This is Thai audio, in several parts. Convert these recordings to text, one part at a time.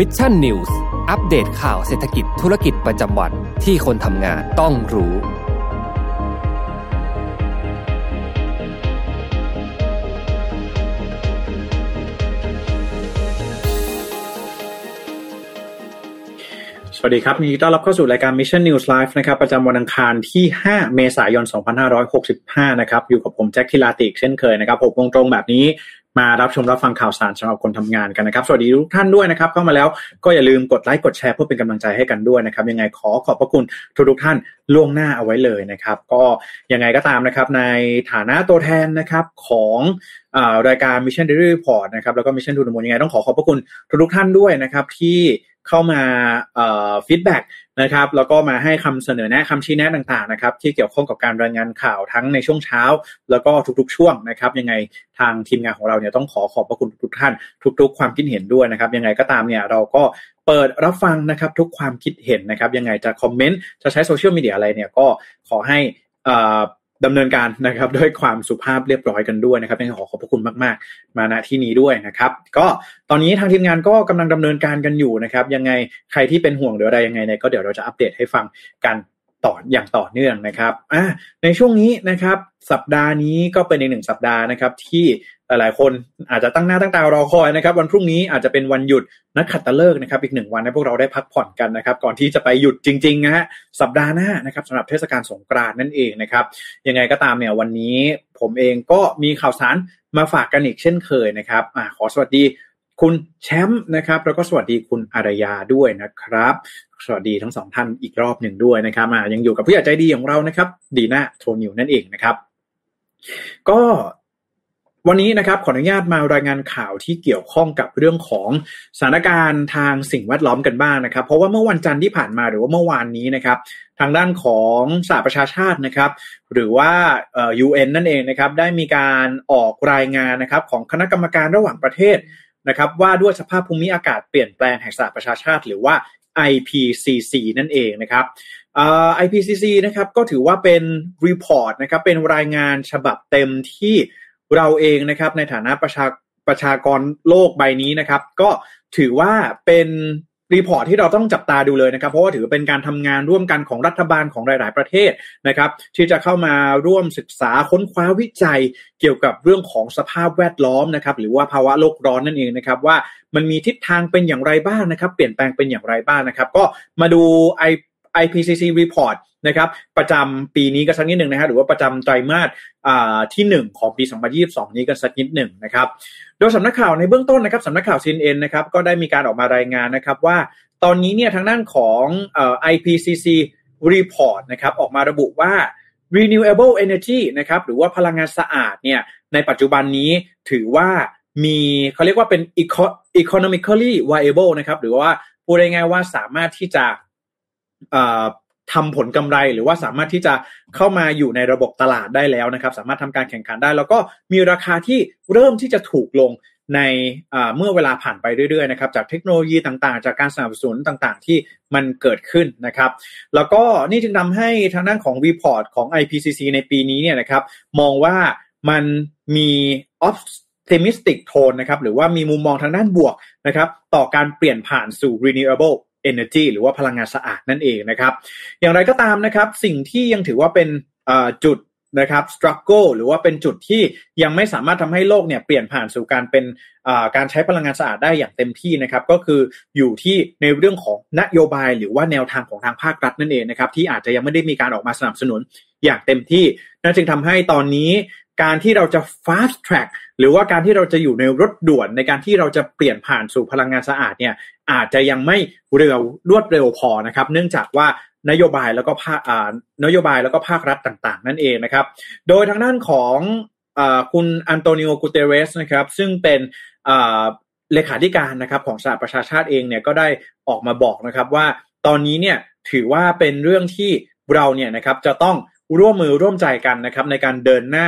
Mission News อัปเดตข่าวเศรษฐกิจธุรกิจประจำวันที่คนทำงานต้องรู้ สวัสดีครับยินดีต้อนรับเข้าสู่รายการ Mission News Live นะครับประจำวันอังคารที่ 5 เมษายน 2565 นะครับ อยู่กับผมแจ็คทิลาติกเช่นเคยนะครับ6โมงตรงแบบนี้ มารับชมรับฟังข่าวสารสำหรับคนทำงานกันนะครับ สวัสดีทุกท่านด้วยนะครับ เข้ามาแล้วก็อย่าลืมกดไลค์กดแชร์เพื่อเป็นกำลังใจให้กันด้วยนะครับ ยังไงขอขอบพระคุณทุกทุกท่านล่วงหน้าเอาไว้เลยนะครับ ก็ยังไงก็ตามนะครับ ในฐานะตัวแทนนะครับของรายการ Mission Daily Report นะครับแล้วก็ Mission to the Moon ยังไงต้องขอขอบพระคุณทุกทุกท่านด้วยนะครับที่ เข้ามา feedback นะครับแล้วก็มาให้คำเสนอแนะคำชี้แนะต่างๆนะครับที่เกี่ยวข้องกับการรายงานข่าวทั้งในช่วงเช้า แล้วก็ทุกๆช่วงนะครับยังไงทางทีมงานของเราเนี่ยต้องขอขอบพระคุณทุกท่าน ทุก ๆ ความคิดเห็นด้วยนะครับยังไงก็ตามเนี่ยเราก็เปิดรับฟังนะครับทุกความคิดเห็นนะครับยังไงจะคอมเมนต์จะใช้โซเชียลมีเดียอะไรเนี่ยก็ขอให้ ดำเนินการนะครับด้วยความสุภาพเรียบร้อยกันด้วยนะครับเป็นขอขอบพระคุณมากๆ มาณที่นี้ด้วยนะครับ ก็ตอนนี้ทางทีมงานก็กำลังดำเนินการกันอยู่นะครับ ยังไงใครที่เป็นห่วงหรืออะไรยังไงเนี่ยก็เดี๋ยวเราจะอัปเดตให้ฟังกัน ต่ออย่างต่อเนื่องนะครับอะในช่วงนี้นะครับ สัปดาห์นี้ก็เป็นอีกหนึ่งสัปดาห์นะครับ ที่หลายๆคนอาจจะตั้งหน้าตั้งตารอคอยนะครับ วันพรุ่งนี้อาจจะเป็นวันหยุดนักขัตฤกษ์นะครับ อีกหนึ่งวันให้พวกเราได้พักผ่อนกันนะครับ ก่อนที่จะไปหยุดจริงๆนะฮะสัปดาห์หน้านะครับสำหรับเทศกาลสงกรานต์นั่นเองนะครับยังไงก็ตามเนี่ยวันนี้ผมเองก็มีข่าวสารมาฝากกันอีกเช่นเคยนะครับอ่าขอสวัสดี คุณแชมป์นะครับ แล้วก็สวัสดีคุณอารยาด้วยนะครับ สวัสดีทั้งสองท่านอีกรอบหนึ่งด้วยนะครับอ่ายังอยู่กับผู้ใหญ่ใจดีของเรานะครับ ดีน่าโทนิวนั่นเองนะครับ ก็วันนี้นะครับขออนุญาตมารายงานข่าวที่เกี่ยวข้องกับเรื่องของสถานการณ์ทางสิ่งแวดล้อมกันบ้างนะครับ เพราะว่าเมื่อวันจันทร์ที่ผ่านมาหรือว่าเมื่อวานนี้นะครับ ทางด้านของสหประชาชาตินะครับ หรือว่าเอ่อ UN นั่นเองนะครับ ได้มีการออกรายงานนะครับของคณะกรรมการระหว่างประเทศ นะครับว่าด้วยสภาพภูมิอากาศเปลี่ยนแปลงแห่งสหประชาชาติ หรือว่า IPCC นั่นเองนะครับ IPCC นะครับก็ถือว่าเป็น report นะครับเป็นรายงานฉบับเต็มที่เราเองนะครับในฐานะประชาประชากรโลกใบนี้นะครับ ก็ถือว่าเป็น report ที่เราต้องจับตาดูเลยนะครับ เพราะว่าถือเป็นการทำงานร่วมกันของรัฐบาลของหลาย ๆ ประเทศนะครับ ที่จะเข้ามาร่วมศึกษาค้นคว้าวิจัยเกี่ยวกับเรื่องของสภาพแวดล้อมนะครับหรือว่าภาวะโลกร้อนนั่นเองนะครับว่ามันมีทิศทางเป็นอย่างไรบ้างนะครับ เปลี่ยนแปลงเป็นอย่างไรบ้างนะครับ ก็มาดู I IPCC report นะครับประจำปีนี้กันสักนิดหนึ่งนะฮะหรือว่าประจำไตรมาสที่ 1 ของปี 2022 นี้กันสักนิดหนึ่งนะครับโดยสำนักข่าวในเบื้องต้นนะครับสำนักข่าว CNN นะครับก็ได้มีการออกมารายงานนะครับว่าตอนนี้เนี่ยทางด้านของ IPCC report นะครับออกมาระบุว่า renewable energy นะครับหรือว่าพลังงานสะอาดเนี่ยในปัจจุบันนี้ถือว่ามีเขาเรียกว่าเป็น economically viable นะครับหรือว่าพูดง่ายๆว่าสามารถที่จะ ทำผลกำไรหรือว่าสามารถที่จะเข้ามาอยู่ในระบบตลาดได้แล้วนะครับ สามารถทำการแข่งขันได้ แล้วก็มีราคาที่เริ่มที่จะถูกลงในเมื่อเวลาผ่านไปเรื่อยๆนะครับจากเทคโนโลยีต่างๆ จากการสนับสนุนต่างๆ ที่มันเกิดขึ้นนะครับ แล้วก็นี่จึงทำให้ทางด้านของ report ของ IPCC ในปีนี้เนี่ยนะครับ มองว่ามันมี optimistic tone นะครับ หรือว่ามีมุมมองทางด้านบวกนะครับ ต่อการเปลี่ยนผ่านสู่ renewable energy หรือว่าพลังงานสะอาดนั่นเองนะครับ อย่างไรก็ตามนะครับ สิ่งที่ยังถือว่าเป็นจุดนะครับ struggle หรือว่าเป็นจุดที่ยังไม่สามารถทำให้โลกเนี่ยเปลี่ยนผ่านสู่การเป็นการใช้พลังงานสะอาดได้อย่างเต็มที่นะครับ ก็คืออยู่ที่ในเรื่องของนโยบายหรือว่าแนวทางของทางภาครัฐนั่นเองนะครับ ที่อาจจะยังไม่ได้มีการออกมาสนับสนุนอย่างเต็มที่นั่นจึงทำให้ตอนนี้ การที่เราจะ fast track หรือว่าการที่เราจะอยู่ในรถด่วนในการที่เราจะเปลี่ยนผ่านสู่พลังงานสะอาดเนี่ยอาจจะยังไม่เร็วรวดเร็วพอนะครับ เนื่องจากว่านโยบายแล้วก็ภาคนโยบายแล้วก็ภาครัฐต่าง ๆ นั่นเองนะครับ โดยทางด้านของอคุณอันโตนิโอกูเตเรสนะครับซึ่งเป็นเลขาธิการนะครับของสหประชาชาติเองเนี่ยก็ได้ออกมาบอกนะครับว่าตอนนี้เนี่ยถือว่าเป็นเรื่องที่เราเนี่ยนะครับจะต้องร่วมมือร่วมใจกันนะครับในการเดินหน้า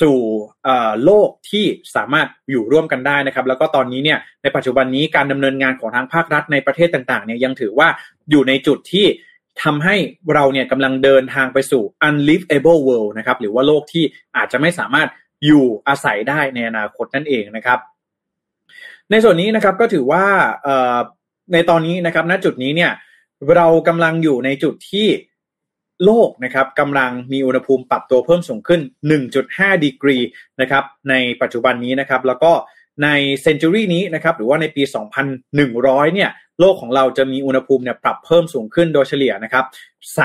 สู่โลกที่สามารถอยู่ร่วมกันได้นะครับ แล้วก็ตอนนี้เนี่ยในปัจจุบันนี้การดำเนินงานของทางภาครัฐในประเทศต่างๆเนี่ยยังถือว่าอยู่ในจุดที่ทำให้เราเนี่ยกำลังเดินทางไปสู่ unlivable world นะครับหรือว่าโลกที่อาจจะไม่สามารถอยู่อาศัยได้ในอนาคตนั่นเองนะครับ ในส่วนนี้นะครับก็ถือว่าในตอนนี้นะครับณจุดนี้เนี่ยเรากำลังอยู่ในจุดที่ โลกนะครับกำลังมีอุณหภูมิปรับตัวเพิ่มสูงขึ้น 1.5 ดีกรีนะครับในปัจจุบันนี้นะครับแล้วก็ในเซนจูรีนี้นะครับหรือว่าในปี 2100 เนี่ยโลกของเราจะมีอุณหภูมิเนี่ยปรับเพิ่มสูงขึ้นโดยเฉลี่ยนะครับ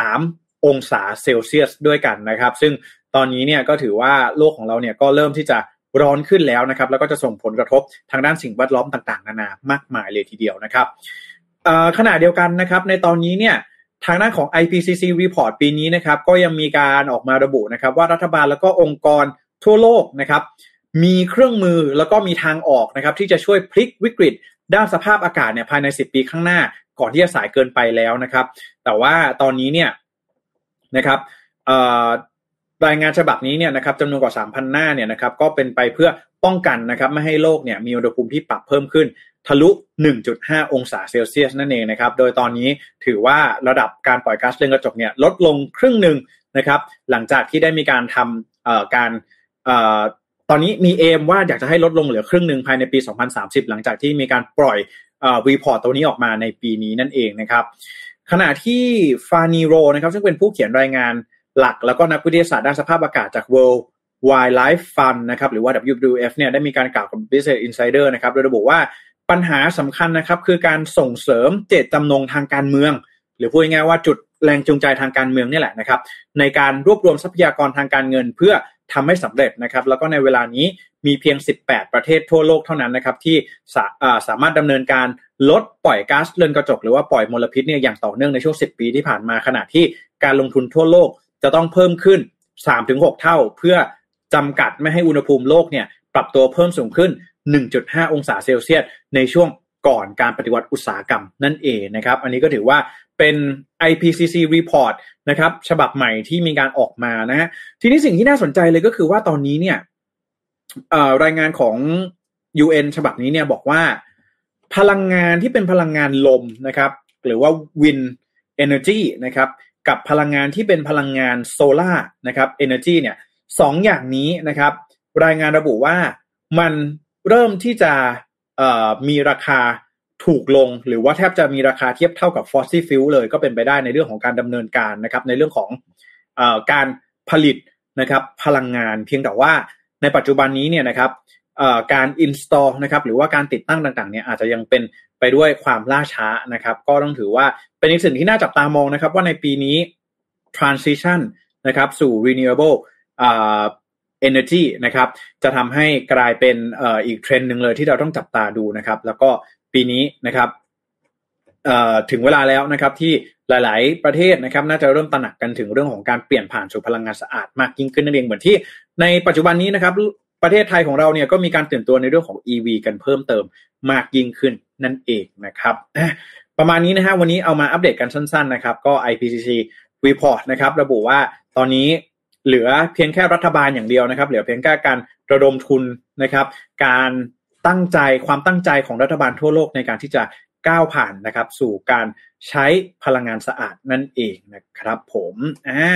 3 องศาเซลเซียสด้วยกันนะครับ ซึ่งตอนนี้เนี่ยก็ถือว่าโลกของเราเนี่ยก็เริ่มที่จะร้อนขึ้นแล้วนะครับ แล้วก็จะส่งผลกระทบทางด้านสิ่งแวดล้อมต่างๆ นานามากมายเลยทีเดียวนะครับขณะเดียวกันนะครับในตอนนี้เนี่ย ทางด้านของ IPCC report ปีนี้นะครับ ก็ยังมีการออกมาระบุนะครับ ว่ารัฐบาลแล้วก็องค์กรทั่วโลกนะครับ มีเครื่องมือแล้วก็มีทางออกนะครับ ที่จะช่วยพลิกวิกฤต ด้านสภาพอากาศเนี่ยภายใน 10 ปีข้างหน้า ก่อนที่จะสายเกินไปแล้วนะครับ แต่ว่าตอนนี้เนี่ยนะครับรายงานฉบับนี้เนี่ยนะครับจำนวนกว่า 3,000 หน้าเนี่ยนะครับ ก็เป็นไปเพื่อป้องกันนะครับ ไม่ให้โลกเนี่ยมีอุณหภูมิที่ปรับเพิ่มขึ้น ทะลุ 1.5 องศาเซลเซียสนั่นเองนะครับ โดยตอนนี้ถือว่าระดับการปล่อยก๊าซเรือนกระจกเนี่ยลดลงครึ่งหนึ่งนะครับ หลังจากที่ได้มีการทำการตอนนี้มี aim ว่าอยากจะให้ลดลงเหลือครึ่งหนึ่งภายในปี 2030 หลังจากที่มีการปล่อย report ตัวนี้ออกมาในปีนี้นั่นเองนะครับ ขณะที่สเตฟานีโรนะครับซึ่งเป็นผู้เขียนรายงานหลัก แล้วก็นักวิทยาศาสตร์ด้านสภาพอากาศจาก World Wildlife Fund นะครับหรือว่า WWF เนี่ยได้มีการกล่าวกับ Business Insider นะครับโดยระบุว่า ปัญหาสำคัญนะครับ คือการส่งเสริมเจตจำนงทางการเมือง หรือพูดง่ายๆว่าจุดแรงจูงใจทางการเมืองนี่แหละนะครับ ในการรวบรวมทรัพยากรทางการเงิน เพื่อทำให้สำเร็จนะครับ แล้วก็ในเวลานี้มีเพียง 18 ประเทศทั่วโลกเท่านั้นนะครับ ที่สาสามารถดำเนินการลดปล่อยก๊าซเรือนกระจก หรือว่าปล่อยมลพิษเนี่ยอย่างต่อเนื่องในช่วง 10 ปีที่ผ่านมาขณะที่การลงทุนทั่วโลกจะต้องเพิ่มขึ้น 3-6 เท่า เพื่อจำกัดไม่ให้อุณหภูมิโลกเนี่ยปรับตัวเพิ่มสูงขึ้น 1.5 องศาเซลเซียสในช่วงก่อนการปฏิวัติอุตสาหกรรมนั่นเองนะครับ อันนี้ก็ถือว่าเป็น IPCC report นะครับฉบับใหม่ที่มีการออกมานะฮะทีนี้สิ่งที่น่าสนใจเลยก็คือว่าตอนนี้เนี่ยรายงานของ UN ฉบับนี้เนี่ยบอกว่าพลังงานที่เป็นพลังงานลมนะครับ หรือว่า wind energy นะครับ กับพลังงานที่เป็นพลังงานโซลาร์นะครับ Energy เนี่ยสองอย่างนี้นะครับ รายงานระบุว่ามัน เริ่มที่จะมีราคาถูกลง หรือว่าแทบจะมีราคาเทียบเท่ากับ fossil fuel เลยก็เป็นไปได้ในเรื่องของการดำเนินการนะครับในเรื่องของอการผลิตนะครับพลังงานเพียงแต่ว่าในปัจจุบันนี้เนี่ยนะครับการ install นะครับหรือว่าการติดตั้งต่างๆเนี่ยอาจจะยังเป็นไปด้วยความล่าช้านะครับ ก็ต้องถือว่าเป็นอีกสิ่งที่น่าจับตามองนะครับ ว่าในปีนี้ transition นะครับสู่ renewable energy นะครับจะทำให้กลายเป็นออีกเทรนด์หนึ่งเลยที่เราต้องจับตาดูนะครับ แล้วก็ปีนี้นะครับถึงเวลาแล้วนะครับที่หลาย ๆ ประเทศนะครับน่าจะเริ่มตระหนักกันถึงเรื่องของการเปลี่ยนผ่านสู่พลังงานสะอาดมากยิ่งขึ้นนั่นเองเหมือนที่ ในปัจจุบันนี้นะครับประเทศไทยของเราเนี่ยก็มีการตื่นตัวในเรื่องของ EV กันเพิ่มเติมมากยิ่งขึ้นนั่นเองนะครับ ประมาณนี้นะฮะวันนี้เอามาอัปเดตกันสั้น ๆ นะครับ ก็ IPCC report นะครับระบุว่าตอนนี้ เหลือเพียงแค่รัฐบาลอย่างเดียวนะครับ เหลือเพียงแค่การระดมทุนนะครับ การตั้งใจความตั้งใจของรัฐบาลทั่วโลกในการที่จะก้าวผ่านนะครับ สู่การใช้พลังงานสะอาดนั่นเองนะครับ ผมอ่า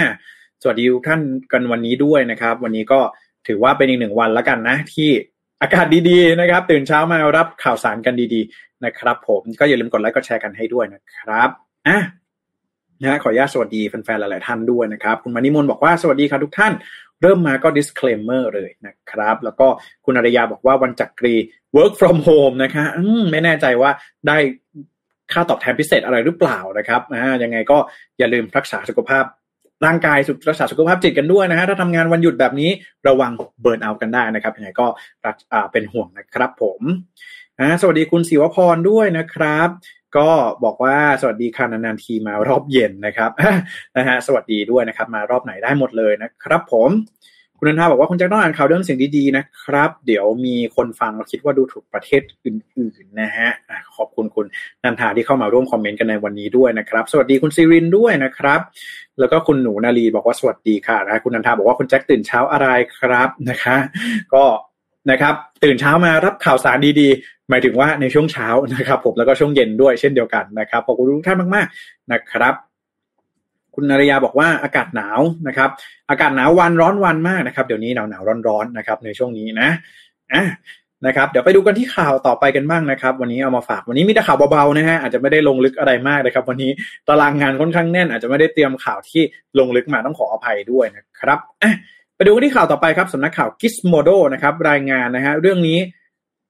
สวัสดีทุกท่านกันวันนี้ด้วยนะครับ วันนี้ก็ถือว่าเป็นอีกหนึ่งวันแล้วกันนะ ที่อากาศดีๆนะครับ ตื่นเช้ามารับข่าวสารกันดีๆ นะครับ ผมก็อย่าลืมกดไลค์กดแชร์กันให้ด้วยนะครับอะ นะขออนุญาตสวัสดีแฟนๆหลายๆท่านด้วยนะครับคุณมานิมนบอกว่าสวัสดีครับทุกท่าน เริ่มมาก็ disclaimer เลยนะครับ แล้วก็คุณอารยาบอกว่าวันจักรี work from home นะคะไม่แน่ใจว่าได้ค่าตอบแทนพิเศษอะไรหรือเปล่านะครับอ่ายังไงก็อย่าลืมรักษาสุขภาพร่างกายรักษาสุขภาพจิตกันด้วยนะฮะถ้าทำงานวันหยุดแบบนี้ระวังเบิร์นเอากันได้นะครับยังไงก็รักเป็นห่วงนะครับผมสวัสดีคุณศิวพรด้วยนะครับ ก็บอกว่าสวัสดีค่ะนานๆทีมารอบเย็นนะครับนะฮะสวัสดีด้วยนะครับ มารอบไหนได้หมดเลยนะครับ ผมคุณนันทาบอกว่าคุณจะต้องอ่านข่าวเรื่องสิ่งดีๆนะครับ เดี๋ยวมีคนฟังเราคิดว่าดูถูกประเทศอื่นๆนะฮะขอบคุณคุณนันทาที่เข้ามาร่วมคอมเมนต์กันในวันนี้ด้วยนะครับ สวัสดีคุณซีรินด้วยนะครับ แล้วก็คุณหนูนาลีบอกว่าสวัสดีค่ะนะคุณนันทาบอกว่าคุณแจ็คตื่นเช้าอะไรครับนะคะ ก็ นะครับ ตื่นเช้ามารับข่าวสารดีๆ หมายถึงว่าในช่วงเช้านะครับ ผมแล้วก็ช่วงเย็นด้วยเช่นเดียวกันนะครับขอบคุณทุกท่านมากๆนะครับ คุณนารยาบอกว่าอากาศหนาวนะครับ อากาศหนาววันร้อนวันมากนะครับ เดี๋ยวนี้หนาวหนาวร้อนร้อนนะครับ ในช่วงนี้นะอะนะครับเดี๋ยวไปดูกันที่ข่าวต่อไปกันบ้างนะครับ วันนี้เอามาฝากวันนี้มีแต่ข่าวเบาๆนะฮะอาจจะไม่ได้ลงลึกอะไรมากนะครับ วันนี้ตารางงานค่อนข้างแน่น อาจจะไม่ได้เตรียมข่าวที่ลงลึกมาต้องขออภัยด้วยนะครับ ไปดูที่ข่าวต่อไปครับสำนักข่าว Gizmodo นะครับรายงานนะฮะเรื่องนี้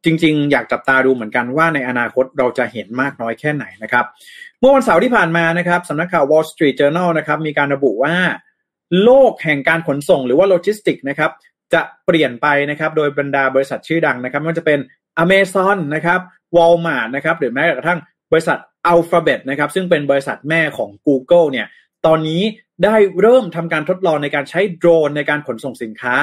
จริง ๆ อยากจับตาดูเหมือนกันว่าในอนาคตเราจะเห็นมากน้อยแค่ไหนนะครับเมื่อวันเสาร์ที่ผ่านมานะครับสำนักข่าว Wall Street Journal นะครับมีการระบุว่า โลกแห่งการขนส่งหรือว่าโลจิสติกนะครับจะเปลี่ยนไปนะครับโดยบรรดาบริษัทชื่อดังนะครับไม่ว่าจะเป็น Amazon นะครับ Walmart นะครับหรือแม้กระทั่งบริษัท Alphabet นะครับซึ่งเป็นบริษัทแม่ของ Google เนี่ย ตอนนี้ได้เริ่มทำการทดลองในการใช้โดรนในการขนส่งสินค้า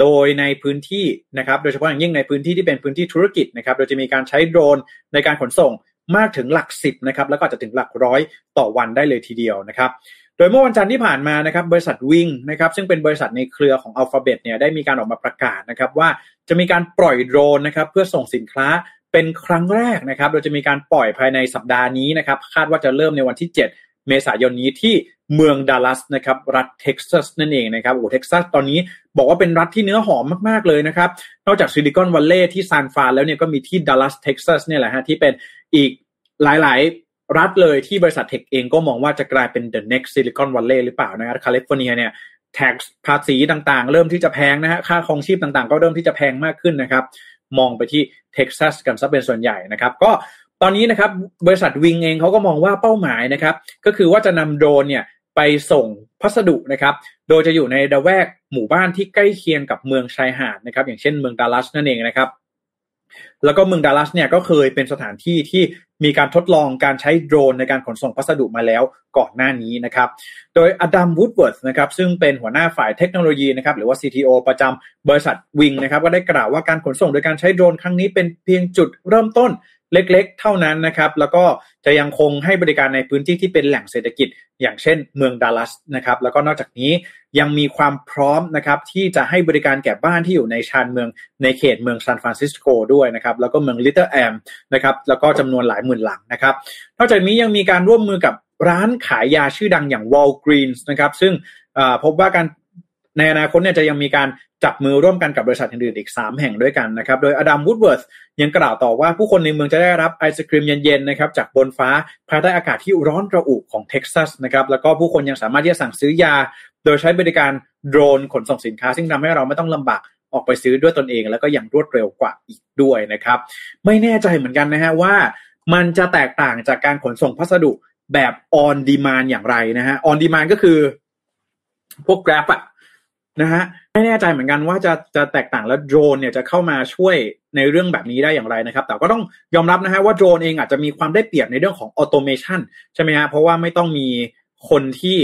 โดยในพื้นที่นะครับโดยเฉพาะอย่างยิ่งในพื้นที่ที่เป็นพื้นที่ธุรกิจนะครับโดยจะมีการใช้โดรนในการขนส่งมากถึงหลักสิบนะครับแล้วก็จะถึงหลักร้อยต่อวันได้เลยทีเดียวนะครับโดยเมื่อวันจันทร์ที่ผ่านมานะครับบริษัทวิงนะครับซึ่งเป็นบริษัทในเครือของ Alphabet เนี่ยได้มีการออกมาประกาศนะครับว่าจะมีการปล่อยโดรนนะครับเพื่อส่งสินค้าเป็นครั้งแรกนะครับโดยจะมีการปล่อยภายในสัปดาห์นี้นะครับคาดว่าจะเริ่มในวันที่ 7 เมษายนนี้ที่ เมืองดัลลัสนะครับ รัฐเท็กซัสนั่นเองนะครับโอ้เท็กซัสตอนนี้บอกว่าเป็นรัฐที่เนื้อหอมมาก ๆ เลยนะครับ นอกจากซิลิคอนวัลเลย์ที่ซานฟรานแล้วเนี่ยก็มีที่ดัลลัสเท็กซัสเนี่ยแหละฮะที่เป็นอีกหลายรัฐเลยที่บริษัท tech เองก็มองว่าจะกลายเป็น the next Silicon Valley หรือเปล่านะครับแคลิฟอร์เนียเนี่ย tax ภาษีต่างๆ เริ่มที่จะแพงนะฮะค่าครองชีพต่างๆ ก็เริ่มที่จะแพงมากขึ้นนะครับ มองไปที่เท็กซัสกันซะเป็นส่วนใหญ่นะครับ ก็ตอนนี้นะครับบริษัทวิงเองเขาก็มองว่าเป้าหมายนะครับ ก็คือว่าจะนำโดรนเนี่ย ไปส่งพัสดุนะครับ โดยจะอยู่ในระแวกหมู่บ้านที่ใกล้เคียงกับเมืองชายหาดนะครับ อย่างเช่นเมืองดัลลัสนั่นเองนะครับ แล้วก็เมืองดัลลัสเนี่ยก็เคยเป็นสถานที่ที่มีการทดลองการใช้โดรนในการขนส่งพัสดุมาแล้วก่อนหน้านี้นะครับ โดยอดัมวูดเวิร์ธนะครับซึ่งเป็นหัวหน้าฝ่ายเทคโนโลยีนะครับหรือว่า CTO ประจำบริษัทวิงนะครับก็ได้กล่าวว่าการขนส่งโดยการใช้โดรนครั้งนี้เป็นเพียงจุดเริ่มต้น เล็กๆ เท่านั้นนะครับ แล้วก็จะยังคงให้บริการในพื้นที่ที่เป็นแหล่งเศรษฐกิจ อย่างเช่นเมืองดัลลัสนะครับแล้วก็นอกจากนี้ยังมีความพร้อมนะครับที่จะให้บริการแก่บ้านที่อยู่ในชานเมืองในเขตเมืองซานฟรานซิสโกด้วยนะครับแล้วก็เมืองลิตเติ้ลเอล์มนะครับแล้วก็จำนวนหลายหมื่นหลังนะครับ นอกจากนี้ยังมีการร่วมมือกับร้านขายยาชื่อดังอย่าง Walgreens นะครับซึ่งพบว่าการในอนาคตเนี่ยจะยังมีการ จับมือร่วมกันกับบริษัทอื่นๆอีก 3 แห่งด้วยกันนะครับ โดยอดัมวูดเวิร์ธยังกล่าวต่อว่าผู้คนในเมืองจะได้รับไอศครีมเย็นๆนะครับจากบนฟ้าภายใต้อากาศที่ร้อนระอุของเท็กซัสนะครับแล้วก็ผู้คนยังสามารถที่จะสั่งซื้อยา โดยใช้บริการโดรนขนส่งสินค้า ซึ่งทำให้เราไม่ต้องลำบากออกไปซื้อด้วยตนเอง แล้วก็ย่างรวดเร็วกว่าอีกด้วยนะครับ ไม่แน่ใจเหมือนกันนะฮะว่า มันจะแตกต่างจากการขนส่งพัสดุแบบ on demand อย่างไรนะฮะ on demand ก็คือพวก Grab อะ นะฮะไม่แน่ใจเหมือนกันว่าจะจะแตกต่างแล้วโดรนเนี่ยจะเข้ามาช่วยในเรื่องแบบนี้ได้อย่างไรนะครับ แต่ก็ต้องยอมรับนะฮะว่าโดรนเองอาจจะมีความได้เปรียบในเรื่องของออโตเมชันใช่ไหมฮะเพราะว่าไม่ต้องมีคนที่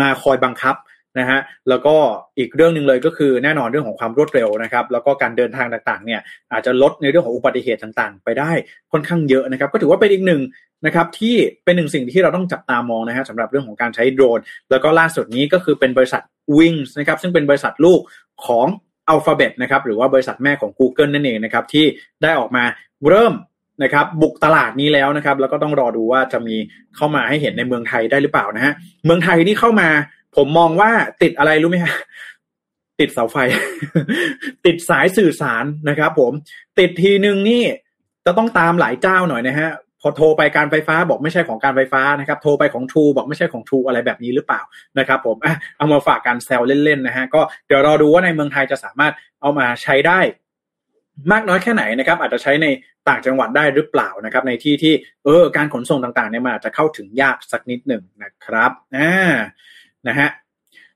มาคอยบังคับ นะฮะแล้วก็อีกเรื่องหนึ่งเลยก็คือแน่นอนเรื่องของความรวดเร็วนะครับ แล้วก็การเดินทางต่างๆเนี่ยอาจจะลดในเรื่องของอุบัติเหตุต่างๆ ไปได้ค่อนข้างเยอะนะครับ ก็ถือว่าเป็นอีกหนึ่งนะครับที่เป็นหนึ่งสิ่งที่เราต้องจับตามองนะฮะสำหรับเรื่องของการใช้โดรน แล้วก็ล่าสุดนี้ก็คือเป็นบริษัท Wings นะครับซึ่งเป็นบริษัทลูกของ Alphabet นะครับหรือว่าบริษัทแม่ของ Google นั่นเองนะครับที่ได้ออกมาเริ่มนะครับบุกตลาดนี้แล้วนะครับ แล้วก็ต้องรอดูว่าจะมีเข้ามาให้เห็นในเมืองไทยได้หรือเปล่านะฮะเมืองไทยนี่เข้ามา ผมมองว่าติดอะไรรู้ไหมฮะติดเสาไฟ ติดสายสื่อสารนะครับ ผม ติดทีหนึ่งนี่จะต้องตามหลายเจ้าหน่อยนะฮะพอโทรไปการไฟฟ้าบอกไม่ใช่ของการไฟฟ้านะครับ โทรไปของทูบอกไม่ใช่ของทูอะไรแบบนี้หรือเปล่านะครับ ผมอะเอามาฝากการแซวเล่นๆนะฮะก็เดี๋ยวรอดูว่าในเมืองไทยจะสามารถเอามาใช้ได้ มากน้อยแค่ไหนนะครับ อาจจะใช้ในต่างจังหวัดได้หรือเปล่านะครับ ในที่ที่เออการขนส่งต่างๆเนี่ยมันอาจจะเข้าถึงยากสักนิดหนึ่งนะครับอ่า นะฮะ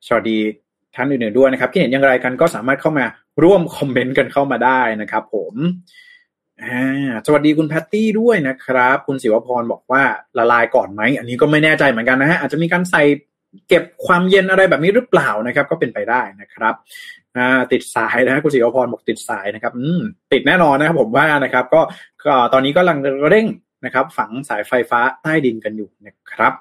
สวัสดีท่านอื่นๆด้วยนะครับที่เห็นอย่างไรกันก็สามารถเข้ามาร่วมคอมเมนต์กันเข้ามาได้นะครับ ผมสวัสดีคุณแพตตี้ด้วยนะครับ คุณศิวพรบอกว่าละลายก่อนไหม อันนี้ก็ไม่แน่ใจเหมือนกันนะฮะอาจจะมีการใส่เก็บความเย็นอะไรแบบนี้หรือเปล่านะครับ ก็เป็นไปได้นะครับติดสายนะคุณศิวพรบอกติดสายนะครับ อืมติดแน่นอนนะครับ ผมว่านะครับ ก็ก็ตอนนี้ก็กำลังเร่งนะครับ ฝังสายไฟฟ้าใต้ดินกันอยู่นะครับ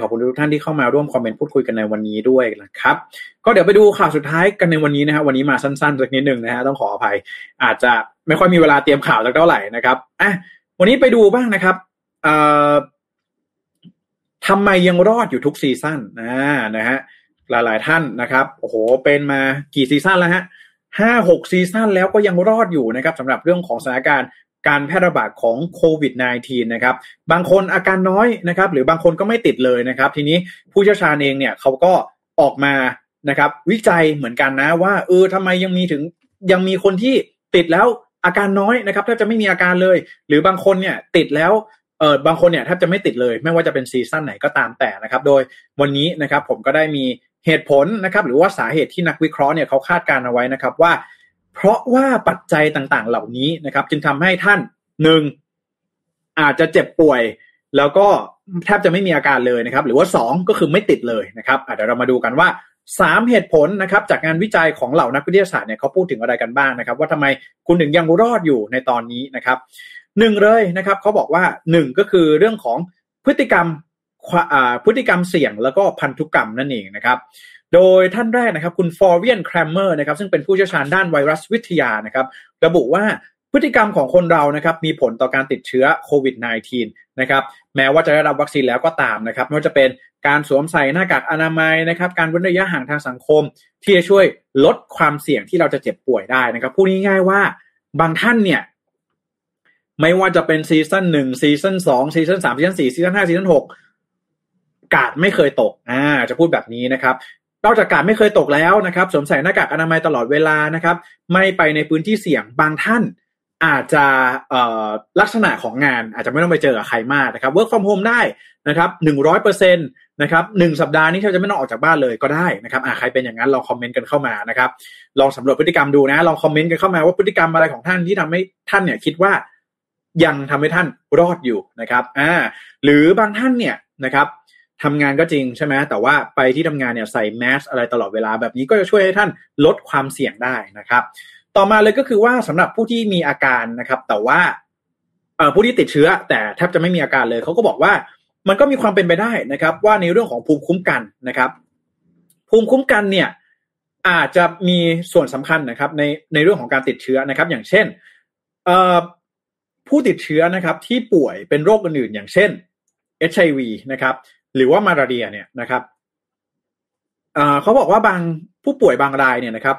ขอบคุณทุกท่านที่เข้ามาร่วมคอมเมนต์พูดคุยกันในวันนี้ด้วยนะครับ ก็เดี๋ยวไปดูข่าวสุดท้ายกันในวันนี้นะฮะวันนี้มาสั้นๆสักนิดหนึ่งนะฮะต้องขออภัย อาจจะไม่ค่อยมีเวลาเตรียมข่าวสักเท่าไหร่นะครับอะวันนี้ไปดูบ้างนะครับเอ่อทำไมยังรอดอยู่ทุกซีซั่นนะนะฮะหลายๆท่านนะครับโอ้โหเป็นมากี่ซีซั่นแล้วฮะห้าหกซีซั่นแล้วก็ยังรอดอยู่นะครับสำหรับเรื่องของสถานการณ์ การแพร่ระบาดของโควิด -19 นะครับ บางคนอาการน้อยนะครับ หรือบางคนก็ไม่ติดเลยนะครับ ทีนี้ผู้เชี่ยวชาญเองเนี่ยเขาก็ออกมานะครับวิจัยเหมือนกันนะว่าเออทำไมยังมีถึงยังมีคนที่ติดแล้วอาการน้อยนะครับแทบจะไม่มีอาการเลย หรือบางคนเนี่ยติดแล้วเออบางคนเนี่ยแทบจะไม่ติดเลย ไม่ว่าจะเป็นซีซั่นไหนก็ตามแต่นะครับ โดยวันนี้นะครับผมก็ได้มีเหตุผลนะครับ หรือว่าสาเหตุที่นักวิเคราะห์เนี่ยเขาคาดการเอาไว้นะครับว่า เพราะว่าปัจจัยต่างๆ เหล่านี้นะครับ จึงทำให้ท่านหนึ่งอาจจะเจ็บป่วย แล้วก็แทบจะไม่มีอาการเลยนะครับ หรือว่าสองก็คือไม่ติดเลยนะครับเดี๋ยวเรามาดูกันว่าสามเหตุผลนะครับจากงานวิจัยของเหล่านักวิทยาศาสตร์เนี่ยเขาพูดถึงอะไรกันบ้างนะครับ ว่าทำไมคุณถึงยังรอดอยู่ในตอนนี้นะครับหนึ่งเลยนะครับเขาบอกว่าหนึ่งก็คือเรื่องของพฤติกรรมพฤติกรรมเสี่ยงแล้วก็พันธุกรรมนั่นเองนะครับ โดยท่านแรกนะครับคุณฟลอเรียนแครมเมอร์นะครับซึ่งเป็นผู้เชี่ยวชาญด้านไวรัสวิทยานะครับระบุว่าพฤติกรรมของคนเรานะครับมีผลต่อการติดเชื้อโควิด -19 นะครับแม้ว่าจะได้รับวัคซีนแล้วก็ตามนะครับไม่ว่าจะเป็นการสวมใส่หน้ากากอนามัยนะครับการเว้นระยะห่างทางสังคม ที่จะช่วยลดความเสี่ยงที่เราจะเจ็บป่วยได้นะครับพูดง่ายๆว่าบางท่านเนี่ยไม่ว่าจะเป็นซีซั่นหนึ่งซีซั่นสองซีซั่นสามซีซั่นสี่ซีซั่นห้าซีซั่นหกการ์ดไม่เคยตกอ่าจะพูดแบบนี้นะครับ นอกจากการ์ดไม่เคยตกแล้วนะครับสวมใส่หน้ากากอนามัยตลอดเวลานะครับ ไม่ไปในพื้นที่เสี่ยงบางท่านอาจจะลักษณะของงานอาจจะไม่ต้องไปเจอกับใครมากนะครับ work from home ได้นะครับหนึ่งร้อยเปอร์เซ็นต์นะครับหนึ่งสัปดาห์นี้เราจะไม่ต้องออกจากบ้านเลยก็ได้นะครับอ่าใครเป็นอย่างนั้นลองคอมเมนต์กันเข้ามานะครับ ลองสำรวจพฤติกรรมดูนะ ลองคอมเมนต์กันเข้ามาว่าพฤติกรรมอะไรของท่านที่ทำให้ท่านเนี่ยคิดว่ายังทำให้ท่านรอดอยู่นะครับอ่าหรือบางท่านเนี่ยนะครับ ทำงานก็จริงใช่ไหมแต่ว่าไปที่ทำงานเนี่ยใส่แมสอะไรตลอดเวลาแบบนี้ก็จะช่วยให้ท่านลดความเสี่ยงได้นะครับ ต่อมาเลยก็คือว่าสำหรับผู้ที่มีอาการนะครับ แต่ว่าผู้ที่ติดเชื้อ แต่แทบจะไม่มีอาการเลยเขาก็บอกว่ามันก็มีความเป็นไปได้นะครับ ว่าในเรื่องของภูมิคุ้มกันนะครับ ภูมิคุ้มกันเนี่ยอาจจะมีส่วนสำคัญนะครับในในเรื่องของการติดเชื้อนะครับ อย่างเช่นผู้ติดเชื้อนะครับที่ป่วยเป็นโรคอื่นๆอย่างเช่น HIV นะครับ หรือว่ามาลาเรียเนี่ยนะครับเขาบอกว่าบางผู้ป่วยบางรายเนี่ยนะครับ